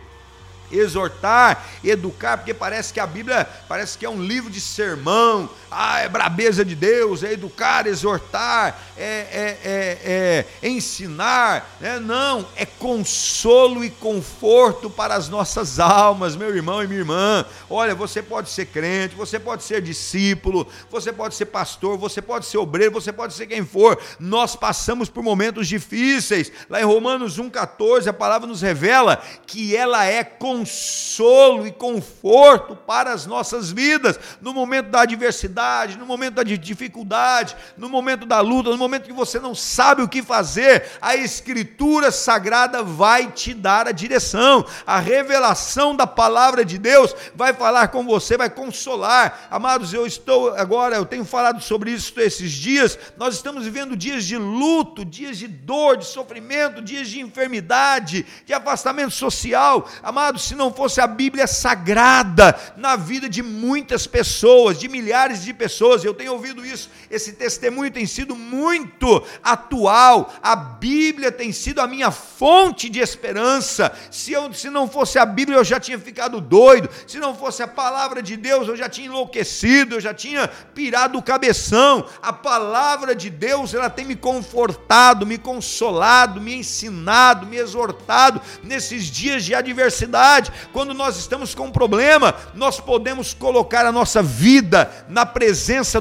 exortar, educar, porque parece que a Bíblia parece que é um livro de sermão, ah, é brabeza de Deus, é educar, exortar, é, é, é, é ensinar, né? não, é consolo e conforto para as nossas almas, meu irmão e minha irmã. Olha, você pode ser crente, você pode ser discípulo, você pode ser pastor, você pode ser obreiro, você pode ser quem for. Nós passamos por momentos difíceis. Lá em Romanos 1,14, a palavra nos revela que ela é consolo e conforto para as nossas vidas no momento da adversidade no momento da dificuldade, no momento da luta, no momento que você não sabe o que fazer, a Escritura Sagrada vai te dar a direção. A revelação da palavra de Deus vai falar com você, vai consolar. Amados, eu estou agora, eu tenho falado sobre isso esses dias. Nós estamos vivendo dias de luto, dias de dor, de sofrimento, dias de enfermidade, de afastamento social. Amados, se não fosse a Bíblia sagrada na vida de muitas pessoas, de milhares de de pessoas, eu tenho ouvido isso, esse testemunho tem sido muito atual, a Bíblia tem sido a minha fonte de esperança. Se, eu, se não fosse a Bíblia, eu já tinha ficado doido, se não fosse a palavra de Deus, eu já tinha enlouquecido, eu já tinha pirado o cabeção. A palavra de Deus, ela tem me confortado, me consolado, me ensinado, me exortado nesses dias de adversidade. Quando nós estamos com um problema, nós podemos colocar a nossa vida na presença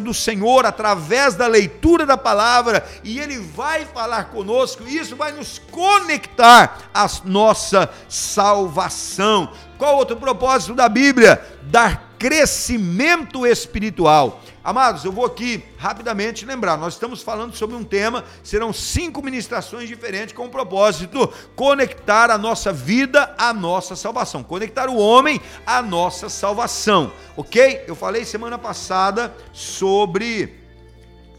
do Senhor através da leitura da palavra e Ele vai falar conosco, e isso vai nos conectar à nossa salvação. Qual outro propósito da Bíblia? Dar crescimento espiritual. Amados, eu vou aqui rapidamente lembrar, nós estamos falando sobre um tema, serão cinco ministrações diferentes com o propósito conectar a nossa vida à nossa salvação, conectar o homem à nossa salvação, ok? Eu falei semana passada sobre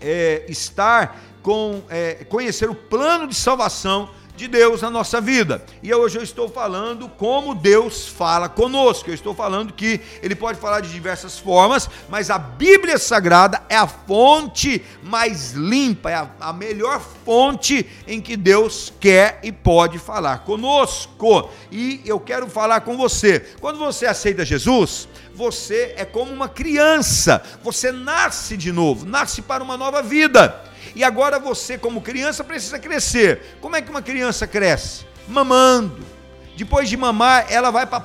é, estar com, é, conhecer o plano de salvação de Deus na nossa vida. E hoje eu estou falando como Deus fala conosco. Eu estou falando que ele pode falar de diversas formas, mas a Bíblia Sagrada é a fonte mais limpa, é a, a melhor fonte em que Deus quer e pode falar conosco. E eu quero falar com você. Quando você aceita Jesus, você é como uma criança, você nasce de novo, nasce para uma nova vida. E agora você, como criança, precisa crescer. Como é que uma criança cresce? Mamando. Depois de mamar, ela vai para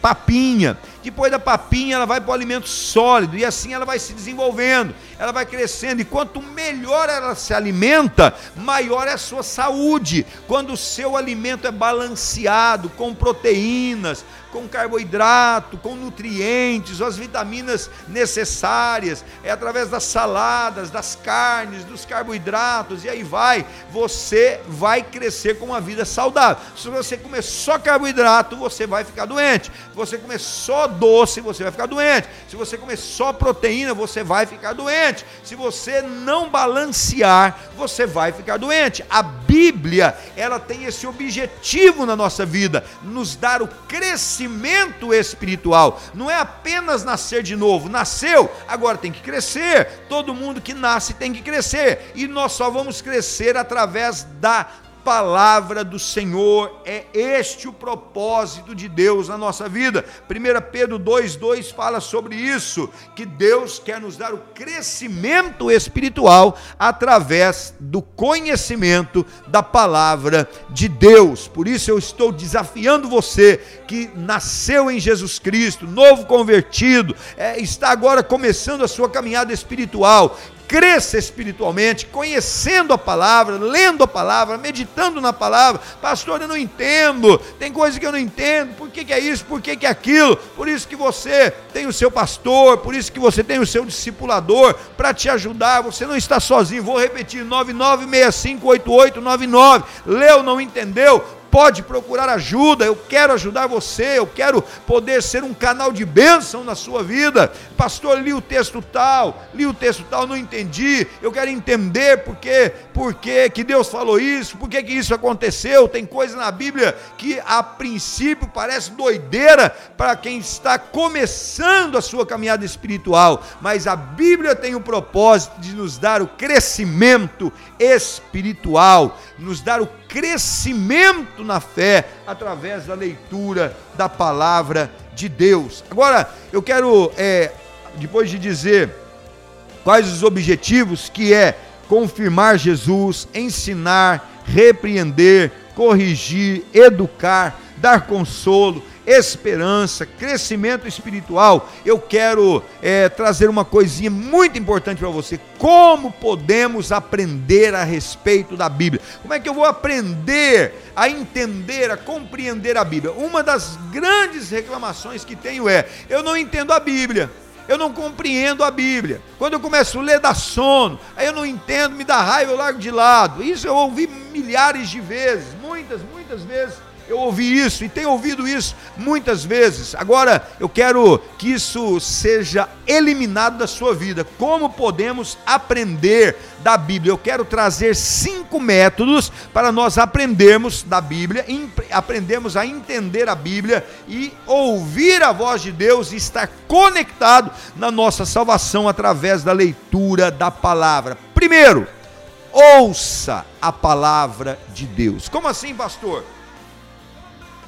papinha. Depois da papinha, ela vai para o alimento sólido. E assim ela vai se desenvolvendo, ela vai crescendo. E quanto melhor ela se alimenta, maior é a sua saúde. Quando o seu alimento é balanceado, com proteínas, com carboidrato, com nutrientes, as vitaminas necessárias, é através das saladas, das carnes, dos carboidratos, e aí vai, você vai crescer com uma vida saudável. Se você comer só carboidrato, você vai ficar doente. Se você comer só doce, você vai ficar doente. Se você comer só proteína, você vai ficar doente. Se você não balancear, você vai ficar doente. A Bíblia, ela tem esse objetivo na nossa vida, nos dar o crescimento crescimento espiritual. Não é apenas nascer de novo. Nasceu, agora tem que crescer. Todo mundo que nasce tem que crescer. E nós só vamos crescer através da palavra do Senhor, é este o propósito de Deus na nossa vida. 1 Pedro 2,2 fala sobre isso, que Deus quer nos dar o crescimento espiritual através do conhecimento da palavra de Deus. Por isso eu estou desafiando você que nasceu em Jesus Cristo, novo convertido, é, está agora começando a sua caminhada espiritual cresça espiritualmente, conhecendo a palavra, lendo a palavra, meditando na palavra. Pastor, eu não entendo, tem coisa que eu não entendo, por que, que é isso, por que, que é aquilo? Por isso que você tem o seu pastor, por isso que você tem o seu discipulador para te ajudar, você não está sozinho. Vou repetir: 99658899. Leu, não entendeu? Pode procurar ajuda. Eu quero ajudar você, eu quero poder ser um canal de bênção na sua vida. Pastor, li o texto tal, li o texto tal, não entendi. Eu quero entender por que, por que Deus falou isso, por que, que isso aconteceu. Tem coisa na Bíblia que a princípio parece doideira para quem está começando a sua caminhada espiritual, mas a Bíblia tem o propósito de nos dar o crescimento espiritual, nos dar o crescimento na fé através da leitura da palavra de Deus. Agora, eu quero, é, depois de dizer quais os objetivos, que é confirmar Jesus, ensinar, repreender, corrigir, educar, dar consolo, esperança, crescimento espiritual, eu quero é, trazer uma coisinha muito importante para você. Como podemos aprender a respeito da Bíblia? Como é que eu vou aprender a entender, a compreender a Bíblia? Uma das grandes reclamações que tenho é: eu não entendo a Bíblia eu não compreendo a Bíblia. Quando eu começo a ler, dá sono, aí eu não entendo, me dá raiva, eu largo de lado. Isso eu ouvi milhares de vezes, muitas, muitas vezes. Eu ouvi isso e tenho ouvido isso muitas vezes. Agora, eu quero que isso seja eliminado da sua vida. Como podemos aprender da Bíblia? Eu quero trazer cinco métodos para nós aprendermos da Bíblia, aprendermos a entender a Bíblia e ouvir a voz de Deus e estar conectado na nossa salvação através da leitura da palavra. Primeiro, ouça a palavra de Deus. Como assim, pastor?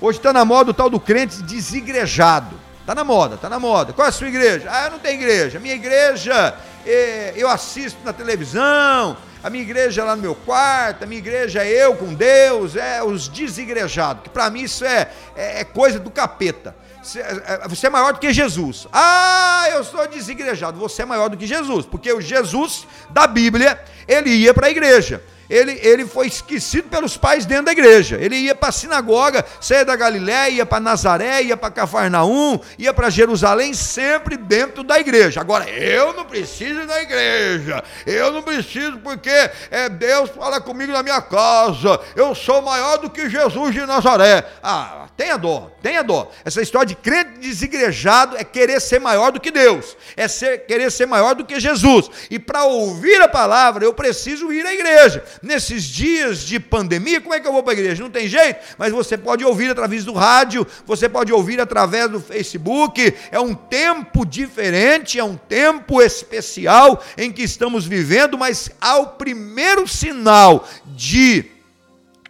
Hoje está na moda o tal do crente desigrejado. Está na moda, está na moda. Qual é a sua igreja? Ah, eu não tenho igreja. Minha igreja, é, eu assisto na televisão. A minha igreja é lá no meu quarto. A minha igreja é eu com Deus. É os desigrejados. Que para mim isso é, é, é coisa do capeta. É, você é maior do que Jesus. Ah, eu sou desigrejado. Você é maior do que Jesus, porque o Jesus da Bíblia, ele ia para a igreja ele, ele foi esquecido pelos pais dentro da igreja. Ele ia para a sinagoga, saía da Galiléia, ia para Nazaré, ia para Cafarnaum, ia para Jerusalém, sempre dentro da igreja. Agora, eu não preciso da igreja, eu não preciso porque é, Deus fala comigo na minha casa, eu sou maior do que Jesus de Nazaré. Ah, tenha dó, tenha dó. Essa história de crente desigrejado é querer ser maior do que Deus, é ser, querer ser maior do que Jesus. E para ouvir a palavra, eu preciso ir à igreja nesses dias de pandemia, como é que eu vou para a igreja? Não tem jeito, mas você pode ouvir através do rádio, você pode ouvir através do Facebook. É um tempo diferente, é um tempo especial em que estamos vivendo, mas ao primeiro sinal de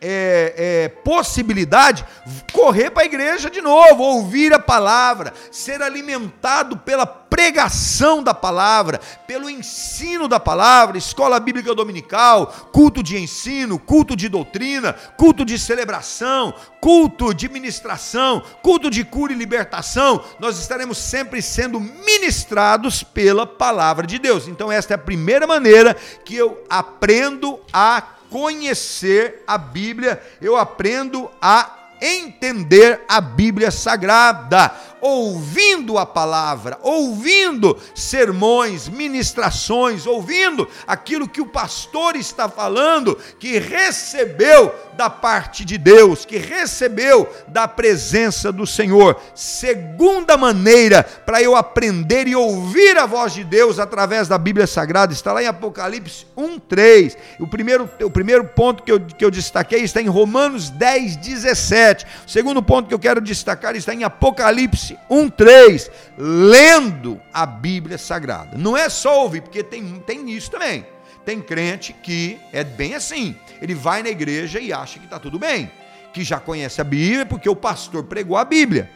é, é, possibilidade, correr para a igreja de novo, ouvir a palavra, ser alimentado pela pregação da palavra, pelo ensino da palavra, escola bíblica dominical, culto de ensino, culto de doutrina, culto de celebração, culto de ministração, culto de cura e libertação, nós estaremos sempre sendo ministrados pela palavra de Deus. Então, esta é a primeira maneira que eu aprendo a conhecer a Bíblia, eu aprendo a entender a Bíblia Sagrada ouvindo a palavra, ouvindo sermões, ministrações, ouvindo aquilo que o pastor está falando, que recebeu da parte de Deus, que recebeu da presença do Senhor. Segunda maneira para eu aprender e ouvir a voz de Deus através da Bíblia Sagrada está lá em Apocalipse 1:3. O primeiro, o primeiro ponto que eu, que eu destaquei está em Romanos 10, 17. O segundo ponto que eu quero destacar está em Apocalipse 1:3, lendo a Bíblia Sagrada. Não é só ouvir, porque tem, tem isso também. Tem crente que é bem assim. Ele vai na igreja e acha que está tudo bem, que já conhece a Bíblia porque o pastor pregou a Bíblia.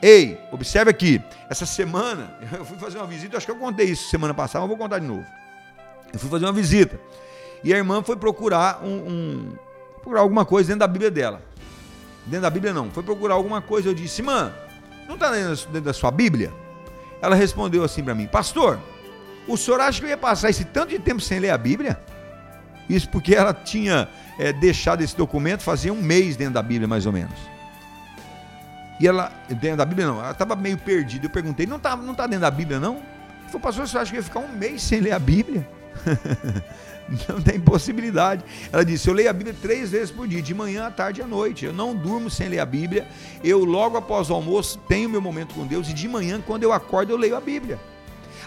Ei, observe aqui, essa semana [LAUGHS] eu fui fazer uma visita, acho que eu contei isso semana passada, mas vou contar de novo. Eu fui fazer uma visita e a irmã foi procurar um, um procurar alguma coisa dentro da Bíblia dela. Dentro da Bíblia não, foi procurar alguma coisa. Eu disse, irmã, não está dentro da sua Bíblia? Ela respondeu assim para mim: Pastor, o senhor acha que eu ia passar esse tanto de tempo sem ler a Bíblia? Isso porque ela tinha é, deixado esse documento fazia um mês dentro da Bíblia, mais ou menos. E ela, dentro da Bíblia não, ela estava meio perdida. Eu perguntei: Não está não tá dentro da Bíblia não? Ele falou: Pastor, você acha que eu ia ficar um mês sem ler a Bíblia? [LAUGHS] Não tem possibilidade. Ela disse: Eu leio a Bíblia três vezes por dia, de manhã, à tarde e à noite. Eu não durmo sem ler a Bíblia. Eu, logo após o almoço, tenho meu momento com Deus. E de manhã, quando eu acordo, eu leio a Bíblia.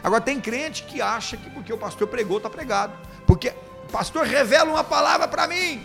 Agora, tem crente que acha que porque o pastor pregou, está pregado. Porque o pastor revela uma palavra para mim.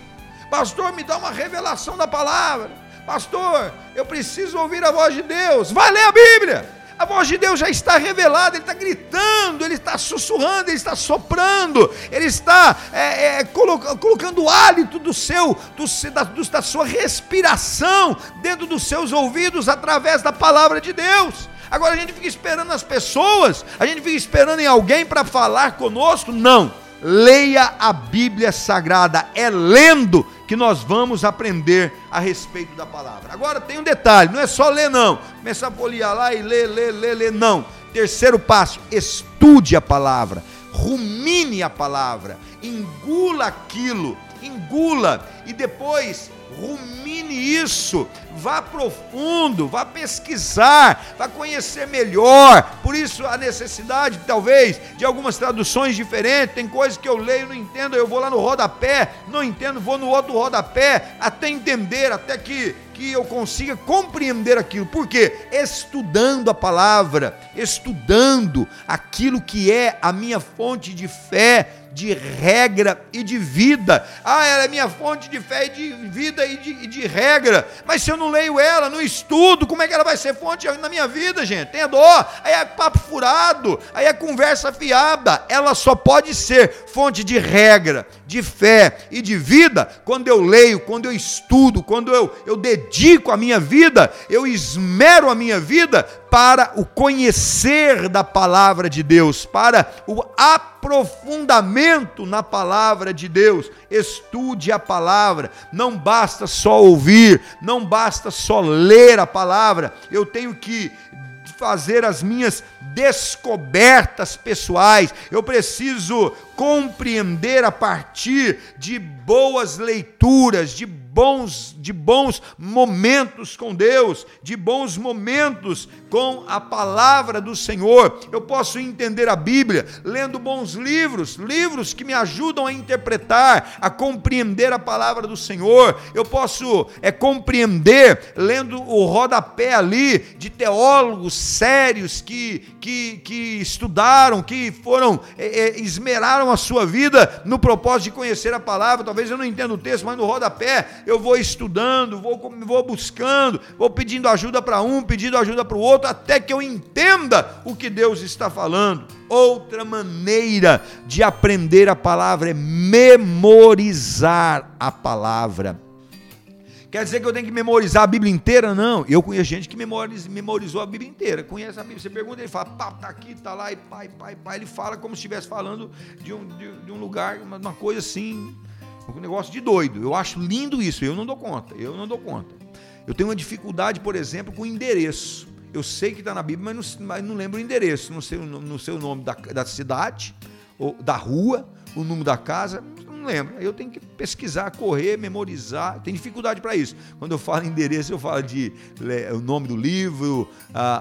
Pastor, me dá uma revelação da palavra. Pastor, eu preciso ouvir a voz de Deus. Vai ler a Bíblia. A voz de Deus já está revelada, Ele está gritando, Ele está sussurrando, Ele está soprando, Ele está é, é, colocando o hálito do seu, do, da, da sua respiração dentro dos seus ouvidos através da palavra de Deus. Agora a gente fica esperando as pessoas, a gente fica esperando em alguém para falar conosco? Não. Leia a Bíblia Sagrada, é lendo que nós vamos aprender a respeito da palavra. Agora tem um detalhe: não é só ler, não. Começar a folhear lá e ler, ler, ler, ler, não. Terceiro passo: estude a palavra, rumine a palavra, engula aquilo, engula e depois rumine isso, vá profundo, vá pesquisar, vá conhecer melhor. Por isso a necessidade, talvez, de algumas traduções diferentes. Tem coisas que eu leio, não entendo, eu vou lá no rodapé, não entendo, vou no outro rodapé, até entender, até que, que eu consiga compreender aquilo. Por quê? Estudando a palavra, estudando aquilo que é a minha fonte de fé de regra e de vida. Ah, ela é minha fonte de fé e de vida e de, e de regra. Mas se eu não leio ela, não estudo, como é que ela vai ser fonte na minha vida, gente? Tenha dó. Aí é papo furado, aí é conversa fiada. Ela só pode ser fonte de regra, de fé e de vida quando eu leio, quando eu estudo, quando eu, eu dedico a minha vida, eu esmero a minha vida para o conhecer da palavra de Deus, para o aprofundamento na palavra de Deus. Estude a palavra, não basta só ouvir, não basta só ler a palavra, eu tenho que fazer as minhas descobertas pessoais, eu preciso compreender a partir de boas leituras, de bons, de bons momentos com Deus, de bons momentos com a palavra do Senhor. Eu posso entender a Bíblia lendo bons livros, livros que me ajudam a interpretar, a compreender a palavra do Senhor. Eu posso é compreender lendo o rodapé ali de teólogos sérios que que, que estudaram, que foram é, é, esmeraram a sua vida no propósito de conhecer a palavra. Talvez eu não entenda o texto, mas no rodapé eu vou estudando, vou, vou buscando, vou pedindo ajuda para um, pedindo ajuda para o outro, até que eu entenda o que Deus está falando. Outra maneira de aprender a palavra é memorizar a palavra. Quer dizer que eu tenho que memorizar a Bíblia inteira? Não. Eu conheço gente que memorizou a Bíblia inteira. Conhece a Bíblia. Você pergunta, ele fala, pá, tá aqui, tá lá, e pai, pai, pai. Ele fala como se estivesse falando de um, de, de um lugar, uma, uma coisa assim, um negócio de doido. Eu acho lindo isso, eu não dou conta, eu não dou conta. Eu tenho uma dificuldade, por exemplo, com endereço. Eu sei que está na Bíblia, mas não, mas não, lembro o endereço. Não sei, não sei o nome da, da cidade, ou da rua, o número da casa lembro. Aí eu tenho que pesquisar, correr, memorizar. Tem dificuldade para isso. Quando eu falo endereço, eu falo de o nome do livro,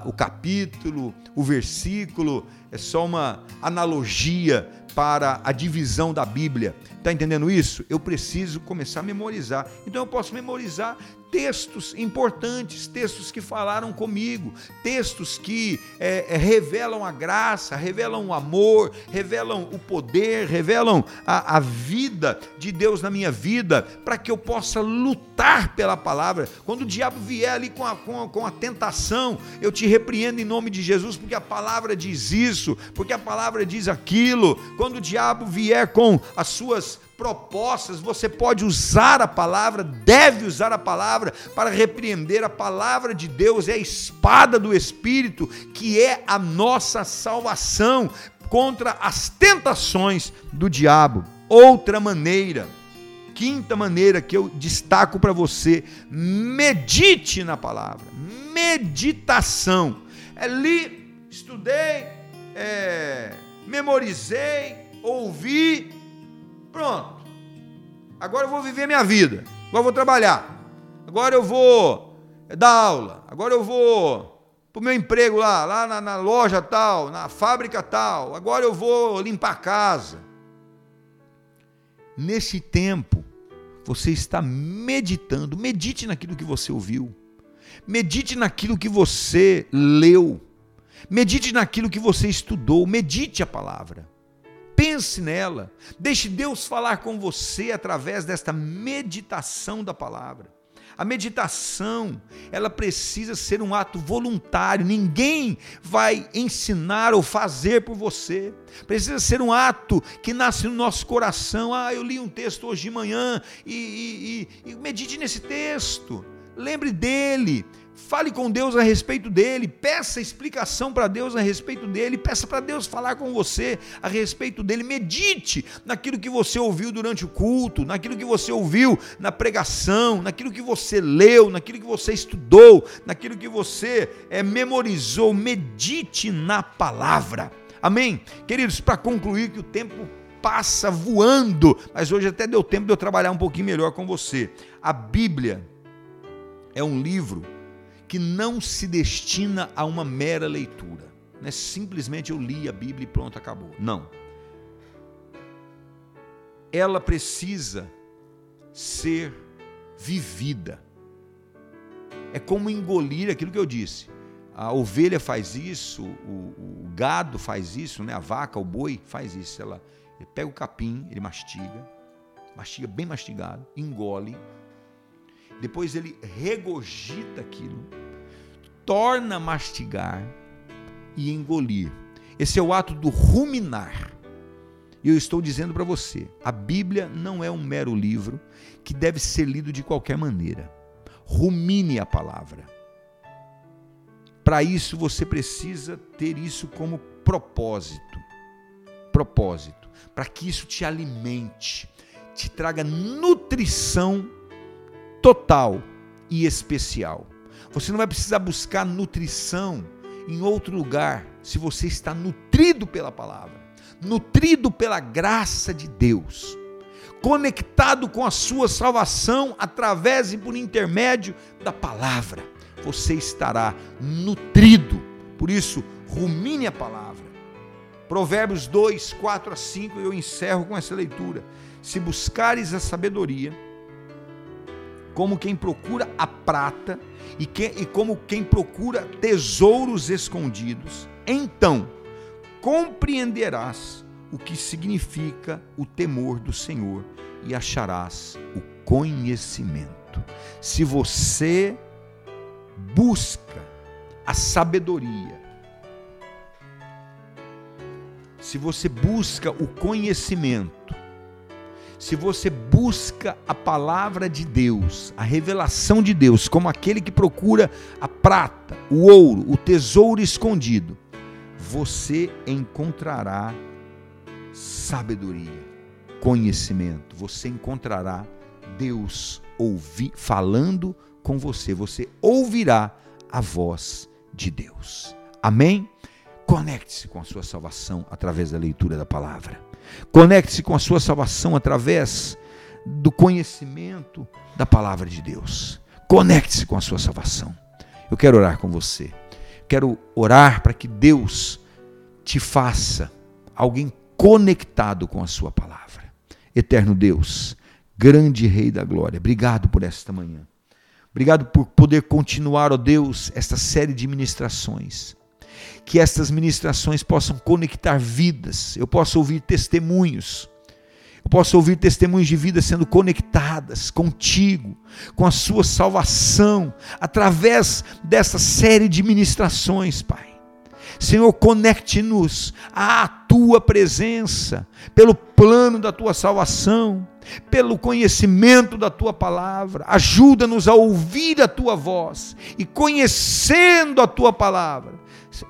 o capítulo, o versículo. É só uma analogia para a divisão da Bíblia. Está entendendo isso? Eu preciso começar a memorizar. Então eu posso memorizar textos importantes, textos que falaram comigo, textos que é, é, revelam a graça, revelam o amor, revelam o poder, revelam a, a vida de Deus na minha vida, para que eu possa lutar pela palavra. Quando o diabo vier ali com a, com a, com a tentação, eu te repreendo em nome de Jesus, porque a palavra diz isso, porque a palavra diz aquilo. Quando o diabo vier com as suas propostas, você pode usar a palavra, deve usar a palavra para repreender. A palavra de Deus é a espada do Espírito, que é a nossa salvação contra as tentações do diabo. Outra maneira, quinta maneira que eu destaco para você, medite na palavra. Meditação. É li, estudei, é, memorizei, ouvi, Pronto. Agora eu vou viver minha vida. Agora eu vou trabalhar. Agora eu vou dar aula. Agora eu vou para o meu emprego lá, lá na, na, loja tal, na fábrica tal. Agora eu vou limpar a casa. nesse tempo, você está meditando, medite naquilo que você ouviu, medite naquilo que você leu, medite naquilo que você estudou, medite a palavra. Pense nela, deixe Deus falar com você através desta meditação da palavra. A meditação, ela precisa ser um ato voluntário. Ninguém vai ensinar ou fazer por você. Precisa ser um ato que nasce no nosso coração. Ah, eu li um texto hoje de manhã e, e, e medite nesse texto. Lembre dele. Fale com Deus a respeito dele, peça explicação para Deus a respeito dele, peça para Deus falar com você a respeito dele. Medite naquilo que você ouviu durante o culto, naquilo que você ouviu na pregação, naquilo que você leu, naquilo que você estudou, naquilo que você é, memorizou. Medite na palavra. Amém? Queridos, para concluir que o tempo passa voando, mas hoje até deu tempo de eu trabalhar um pouquinho melhor com você. A Bíblia é um livro que não se destina a uma mera leitura. Não é simplesmente eu li a Bíblia e pronto, acabou. Não. Ela precisa ser vivida. É como engolir aquilo que eu disse. A ovelha faz isso, o, o gado faz isso, né? a vaca, o boi faz isso. Ela ele pega o capim, ele mastiga, mastiga bem mastigado, engole, depois ele regogita aquilo, torna mastigar e engolir. Esse é o ato do ruminar. E eu estou dizendo para você: a Bíblia não é um mero livro que deve ser lido de qualquer maneira. Rumine a palavra. Para isso você precisa ter isso como propósito. Propósito. Para que isso te alimente, te traga nutrição total e especial. Você não vai precisar buscar nutrição em outro lugar se você está nutrido pela palavra, nutrido pela graça de Deus, conectado com a sua salvação através e por intermédio da palavra. Você estará nutrido. Por isso, rumine a palavra. Provérbios 2, 4 a 5, eu encerro com essa leitura. Se buscares a sabedoria, como quem procura a prata e, que, e como quem procura tesouros escondidos, então compreenderás o que significa o temor do Senhor e acharás o conhecimento. Se você busca a sabedoria, se você busca o conhecimento, se você busca a palavra de Deus, a revelação de Deus, como aquele que procura a prata, o ouro, o tesouro escondido, você encontrará sabedoria, conhecimento, você encontrará Deus ouvi, falando com você, você ouvirá a voz de Deus. Amém? Conecte-se com a sua salvação através da leitura da palavra. Conecte-se com a sua salvação através do conhecimento da palavra de Deus. Conecte-se com a sua salvação. Eu quero orar com você. Quero orar para que Deus te faça alguém conectado com a sua palavra. Eterno Deus, grande Rei da glória, obrigado por esta manhã. Obrigado por poder continuar, ó Deus, esta série de ministrações que estas ministrações possam conectar vidas, eu posso ouvir testemunhos, eu posso ouvir testemunhos de vida sendo conectadas contigo, com a sua salvação, através dessa série de ministrações, Pai. Senhor, conecte-nos à tua presença, pelo plano da tua salvação, pelo conhecimento da tua palavra. Ajuda-nos a ouvir a tua voz e, conhecendo a tua palavra,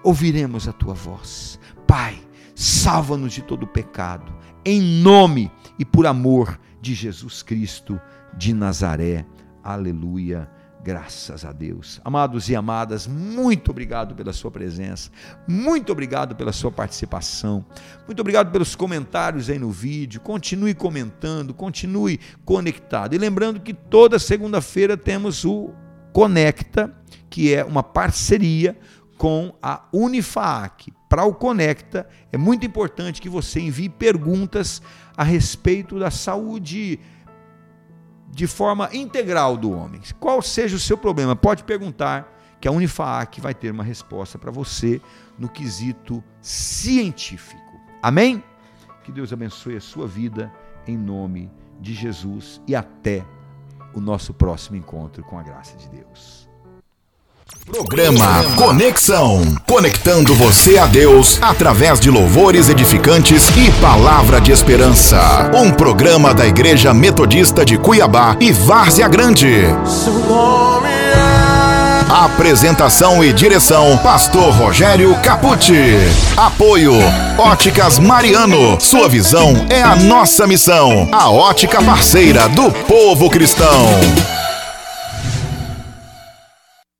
ouviremos a tua voz. Pai, salva-nos de todo pecado, em nome e por amor de Jesus Cristo de Nazaré. Aleluia. Graças a Deus. Amados e amadas, muito obrigado pela sua presença, muito obrigado pela sua participação, muito obrigado pelos comentários aí no vídeo. Continue comentando, continue conectado. E lembrando que toda segunda-feira temos o Conecta, que é uma parceria com a Unifac. Para o Conecta, é muito importante que você envie perguntas a respeito da saúde de forma integral do homem. Qual seja o seu problema, pode perguntar que a Unifac vai ter uma resposta para você no quesito científico. Amém? Que Deus abençoe a sua vida em nome de Jesus e até o nosso próximo encontro com a graça de Deus. Programa Conexão. Conectando você a Deus através de louvores edificantes e palavra de esperança. Um programa da Igreja Metodista de Cuiabá e Várzea Grande. É... Apresentação e direção: Pastor Rogério Capucci. Apoio: Óticas Mariano. Sua visão é a nossa missão. A ótica parceira do povo cristão.